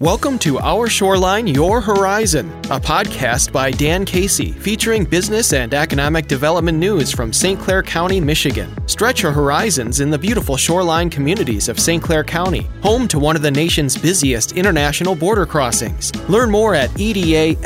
Welcome to Our Shoreline, Your Horizon, a podcast by Dan Casey featuring business and economic development news from St. Clair County, Michigan. Stretch your horizons in the beautiful shoreline communities of St. Clair County, home to one of the nation's busiest international border crossings. Learn more at edascc.com.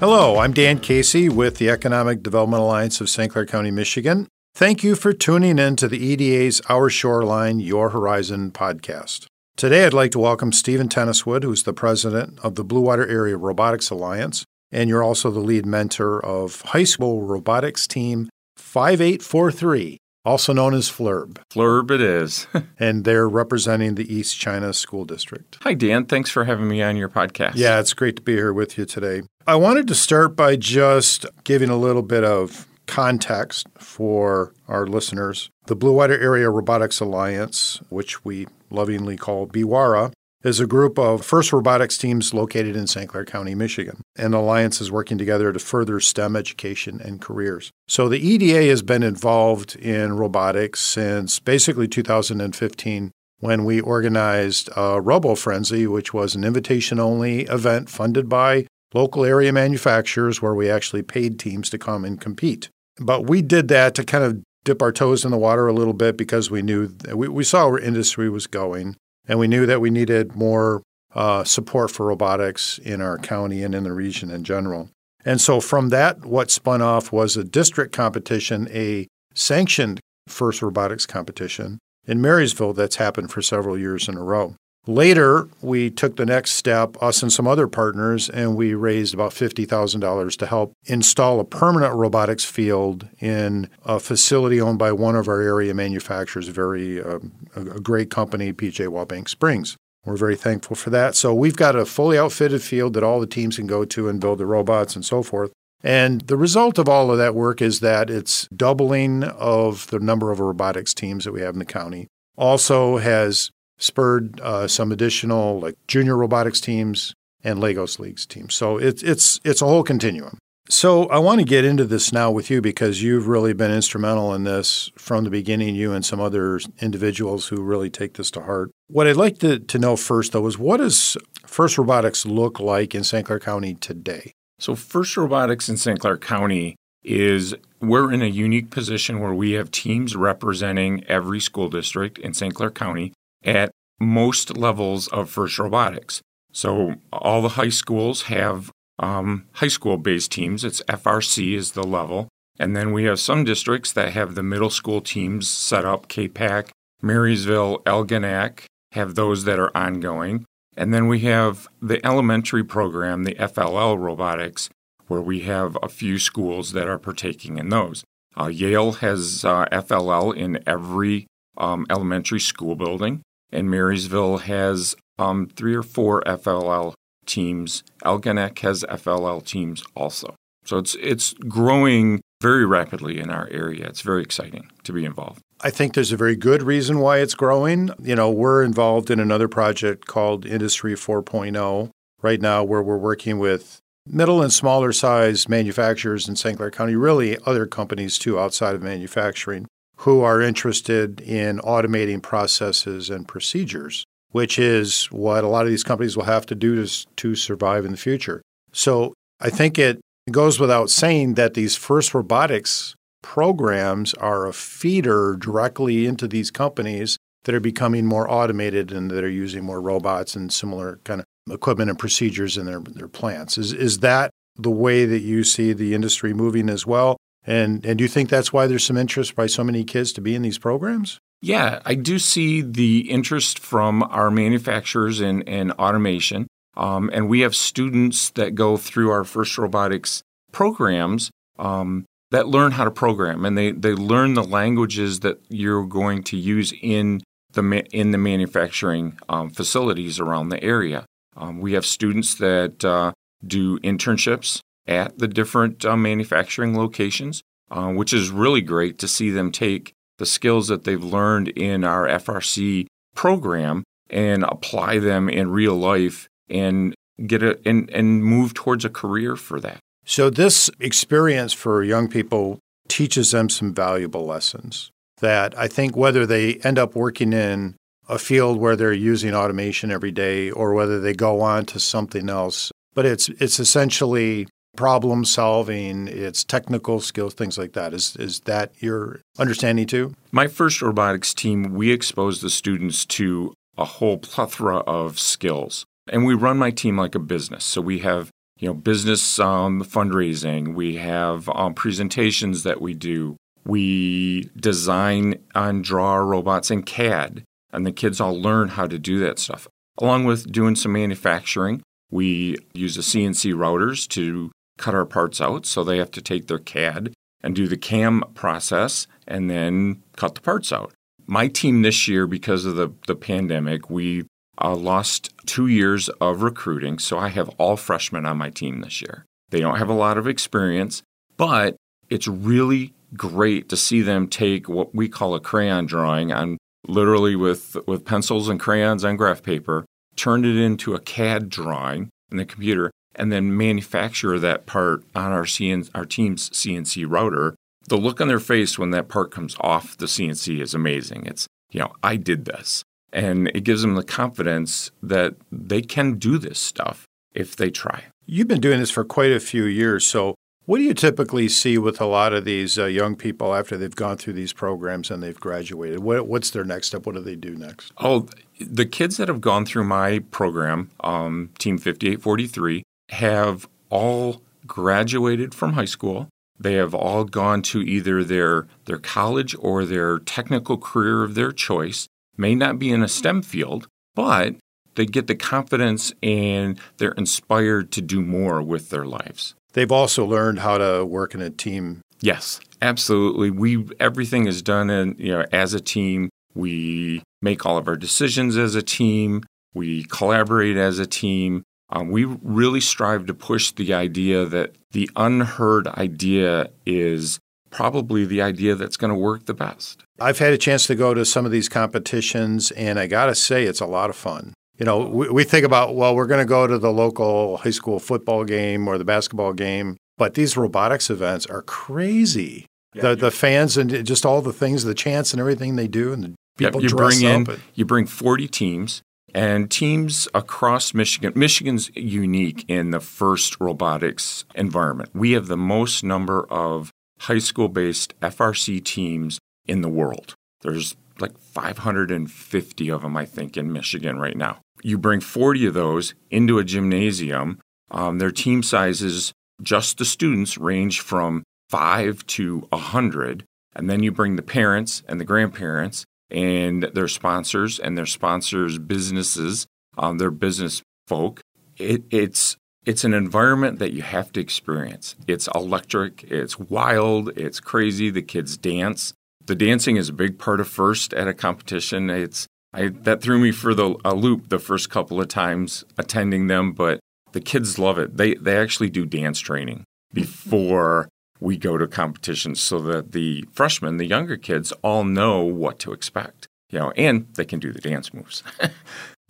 Hello, I'm Dan Casey with the Economic Development Alliance of St. Clair County, Michigan. Thank you for tuning in to the EDA's Our Shoreline, Your Horizon podcast. Today, I'd like to welcome Stephen Tenniswood, who's the president of the Blue Water Area Robotics Alliance, and you're also the lead mentor of high school robotics team 5843, also known as FLIRB. FLIRB it is. and they're representing the East China School District. Hi, Dan. Thanks for having me on your podcast. Yeah, it's great to be here with you today. I wanted to start by just giving a little bit of context for our listeners. The Blue Water Area Robotics Alliance, which we lovingly call BWARA, is a group of FIRST robotics teams located in St. Clair County, Michigan. And the Alliance is working together to further STEM education and careers. So the EDA has been involved in robotics since basically 2015 when we organized a Robo Frenzy, which was an invitation only event funded by local area manufacturers where we actually paid teams to come and compete. But we did that to kind of dip our toes in the water a little bit because we knew we, we saw where industry was going and we knew that we needed more uh, support for robotics in our county and in the region in general. And so from that, what spun off was a district competition, a sanctioned FIRST robotics competition in Marysville that's happened for several years in a row. Later, we took the next step, us and some other partners, and we raised about $50,000 to help install a permanent robotics field in a facility owned by one of our area manufacturers, very uh, a great company, PJ Wallbank Springs. We're very thankful for that. So we've got a fully outfitted field that all the teams can go to and build the robots and so forth. And the result of all of that work is that it's doubling of the number of robotics teams that we have in the county. Also has spurred uh, some additional like junior robotics teams and Lego Leagues teams. So it's it's it's a whole continuum. So I want to get into this now with you because you've really been instrumental in this from the beginning, you and some other individuals who really take this to heart. What I'd like to, to know first though is what does First Robotics look like in St. Clair County today? So First Robotics in St. Clair County is we're in a unique position where we have teams representing every school district in St. Clair County at most levels of FIRST robotics. So all the high schools have um, high school based teams. It's FRC is the level. And then we have some districts that have the middle school teams set up, Capac, Marysville, Algonac, have those that are ongoing. And then we have the elementary program, the FLL robotics, where we have a few schools that are partaking in those. Uh, Yale has uh, FLL in every um, elementary school building and Marysville has um, three or four FLL teams. Algonac has FLL teams also. So it's it's growing very rapidly in our area. It's very exciting to be involved. I think there's a very good reason why it's growing. You know, we're involved in another project called Industry 4.0 right now where we're working with middle and smaller size manufacturers in St. Clair County, really other companies too outside of manufacturing who are interested in automating processes and procedures, which is what a lot of these companies will have to do to, to survive in the future. So I think it goes without saying that these first robotics programs are a feeder directly into these companies that are becoming more automated and that are using more robots and similar kind of equipment and procedures in their, their plants. Is, is that the way that you see the industry moving as well? And and do you think that's why there's some interest by so many kids to be in these programs? Yeah, I do see the interest from our manufacturers in, in automation. Um, and we have students that go through our first robotics programs um, that learn how to program and they, they learn the languages that you're going to use in the, ma- in the manufacturing um, facilities around the area. Um, we have students that uh, do internships at the different uh, manufacturing locations, uh, which is really great to see them take the skills that they've learned in our FRC program and apply them in real life and get it and, and move towards a career for that. So this experience for young people teaches them some valuable lessons that I think whether they end up working in a field where they're using automation every day or whether they go on to something else. But it's it's essentially problem solving, it's technical skills, things like that. Is is that your understanding too? My first robotics team, we exposed the students to a whole plethora of skills. And we run my team like a business. So we have you know business um, fundraising, we have um, presentations that we do, we design and draw robots in CAD, and the kids all learn how to do that stuff. Along with doing some manufacturing, we use the CNC routers to cut our parts out. So they have to take their CAD and do the CAM process and then cut the parts out. My team this year, because of the, the pandemic, we uh, lost two years of recruiting. So I have all freshmen on my team this year. They don't have a lot of experience, but it's really great to see them take what we call a crayon drawing on literally with, with pencils and crayons on graph paper, turn it into a CAD drawing in the computer, and then manufacture that part on our CN, our team's CNC router. The look on their face when that part comes off the CNC is amazing. It's, you know, I did this. And it gives them the confidence that they can do this stuff if they try. You've been doing this for quite a few years. So, what do you typically see with a lot of these uh, young people after they've gone through these programs and they've graduated? What, what's their next step? What do they do next? Oh, the kids that have gone through my program, um, Team 5843, have all graduated from high school. They have all gone to either their, their college or their technical career of their choice. May not be in a STEM field, but they get the confidence and they're inspired to do more with their lives. They've also learned how to work in a team. Yes, absolutely. We everything is done in, you know, as a team. We make all of our decisions as a team. We collaborate as a team. Um, we really strive to push the idea that the unheard idea is probably the idea that's going to work the best. I've had a chance to go to some of these competitions, and I got to say, it's a lot of fun. You know, we, we think about, well, we're going to go to the local high school football game or the basketball game, but these robotics events are crazy. Yeah, the, the fans and just all the things, the chants and everything they do, and the people yeah, you dress bring in, up. You bring 40 teams and teams across Michigan, Michigan's unique in the FIRST robotics environment. We have the most number of high school based FRC teams in the world. There's like 550 of them, I think, in Michigan right now. You bring 40 of those into a gymnasium. Um, their team sizes, just the students, range from five to 100. And then you bring the parents and the grandparents and their sponsors and their sponsors' businesses, um, their business folk. It, it's it's an environment that you have to experience. It's electric, it's wild, it's crazy. The kids dance. The dancing is a big part of first at a competition. It's I, that threw me for the a loop the first couple of times attending them, but the kids love it. They they actually do dance training before we go to competitions so that the freshmen, the younger kids, all know what to expect. You know, and they can do the dance moves.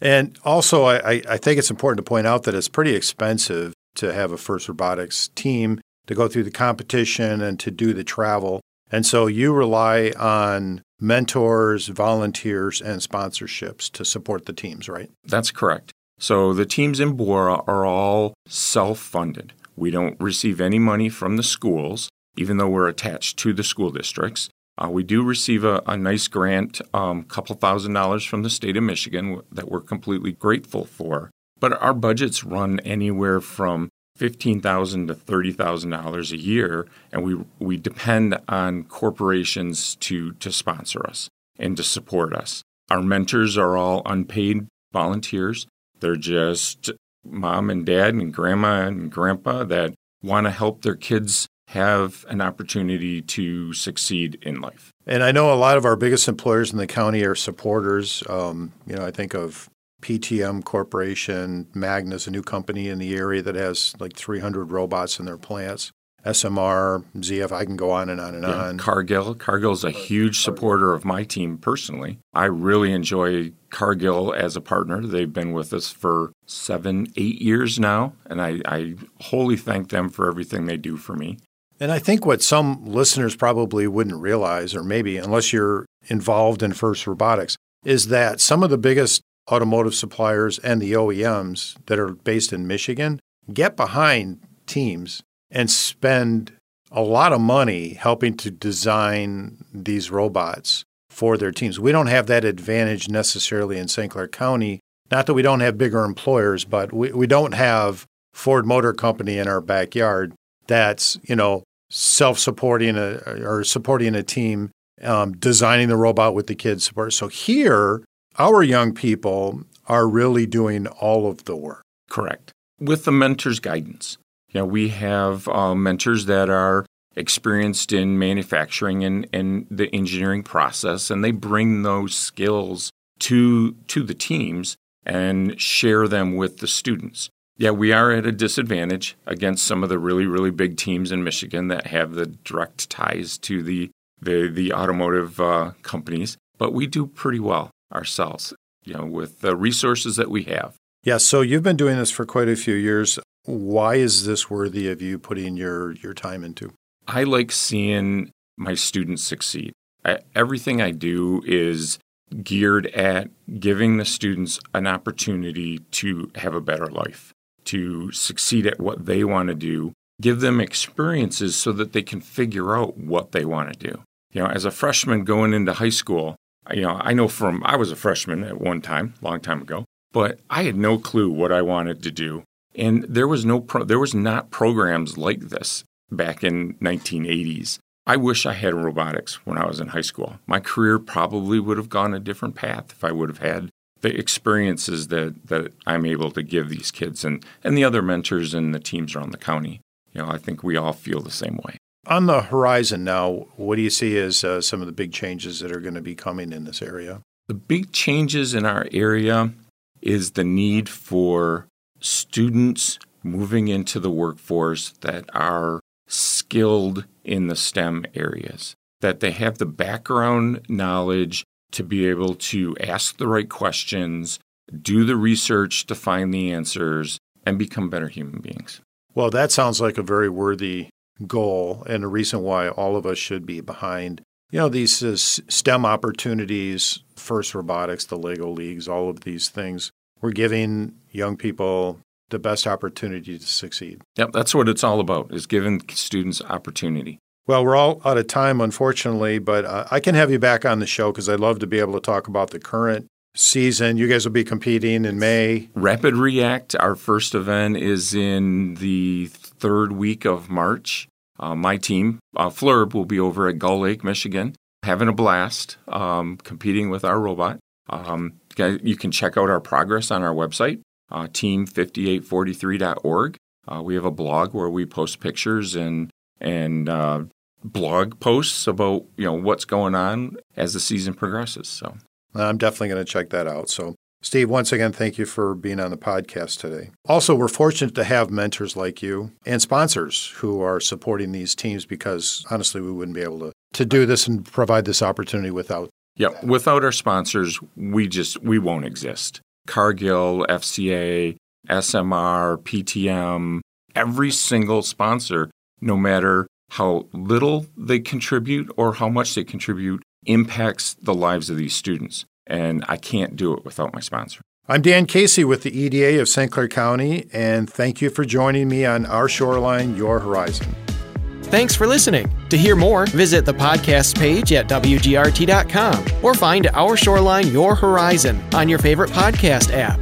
and also, I, I think it's important to point out that it's pretty expensive to have a FIRST Robotics team to go through the competition and to do the travel. And so you rely on mentors, volunteers, and sponsorships to support the teams, right? That's correct. So the teams in BWARA are all self funded. We don't receive any money from the schools, even though we're attached to the school districts. Uh, we do receive a, a nice grant, a um, couple thousand dollars from the state of Michigan that we're completely grateful for. But our budgets run anywhere from fifteen thousand to thirty thousand dollars a year, and we we depend on corporations to to sponsor us and to support us. Our mentors are all unpaid volunteers. They're just mom and dad and grandma and grandpa that want to help their kids have an opportunity to succeed in life. And I know a lot of our biggest employers in the county are supporters. Um, you know, I think of PTM Corporation, Magna's a new company in the area that has like 300 robots in their plants. SMR, ZF, I can go on and on and yeah, on. Cargill. Cargill's a huge supporter of my team personally. I really enjoy Cargill as a partner. They've been with us for seven, eight years now, and I, I wholly thank them for everything they do for me. And I think what some listeners probably wouldn't realize, or maybe unless you're involved in FIRST Robotics, is that some of the biggest automotive suppliers and the OEMs that are based in Michigan get behind teams and spend a lot of money helping to design these robots for their teams. We don't have that advantage necessarily in St. Clair County. Not that we don't have bigger employers, but we, we don't have Ford Motor Company in our backyard that's, you know, self-supporting a, or supporting a team, um, designing the robot with the kids support. So here, our young people are really doing all of the work. Correct. With the mentor's guidance. You know, we have uh, mentors that are experienced in manufacturing and, and the engineering process, and they bring those skills to to the teams and share them with the students. Yeah, we are at a disadvantage against some of the really, really big teams in Michigan that have the direct ties to the the, the automotive uh, companies, but we do pretty well ourselves, you know, with the resources that we have. Yeah, so you've been doing this for quite a few years. Why is this worthy of you putting your your time into? I like seeing my students succeed. I, everything I do is geared at giving the students an opportunity to have a better life, to succeed at what they want to do, give them experiences so that they can figure out what they want to do. You know, as a freshman going into high school, you know, I know from I was a freshman at one time, long time ago, but I had no clue what I wanted to do. And there was no pro, there was not programs like this back in 1980s. I wish I had robotics when I was in high school. My career probably would have gone a different path if I would have had the experiences that, that I'm able to give these kids and, and the other mentors and the teams around the county. You know, I think we all feel the same way. On the horizon now, what do you see as uh, some of the big changes that are going to be coming in this area? The big changes in our area is the need for students moving into the workforce that are skilled in the STEM areas, that they have the background knowledge to be able to ask the right questions, do the research to find the answers, and become better human beings. Well, that sounds like a very worthy goal and a reason why all of us should be behind you know these uh, STEM opportunities, FIRST Robotics, the Lego Leagues, all of these things. We're giving young people the best opportunity to succeed. Yep, that's what it's all about, is giving students opportunity. Well, we're all out of time, unfortunately, but uh, I can have you back on the show because I'd love to be able to talk about the current season. You guys will be competing in May. Rapid React, our first event, is in the third week of March. Uh, my team, uh, Flurb, will be over at Gull Lake, Michigan, having a blast um, competing with our robot. Um, you can check out our progress on our website, uh, team5843.org. Uh, we have a blog where we post pictures and and uh, blog posts about you know what's going on as the season progresses. So I'm definitely going to check that out. So Steve, once again, thank you for being on the podcast today. Also, we're fortunate to have mentors like you and sponsors who are supporting these teams because honestly, we wouldn't be able to, to do this and provide this opportunity without. Yeah, without our sponsors, we just we won't exist. Cargill, FCA, SMR, PTM, every single sponsor, no matter how little they contribute or how much they contribute, impacts the lives of these students. And I can't do it without my sponsor. I'm Dan Casey with the EDA of St. Clair County, and thank you for joining me on Our Shoreline, Your Horizon. Thanks for listening. To hear more, visit the podcast page at WGRT.com or find Our Shoreline Your Horizon on your favorite podcast app.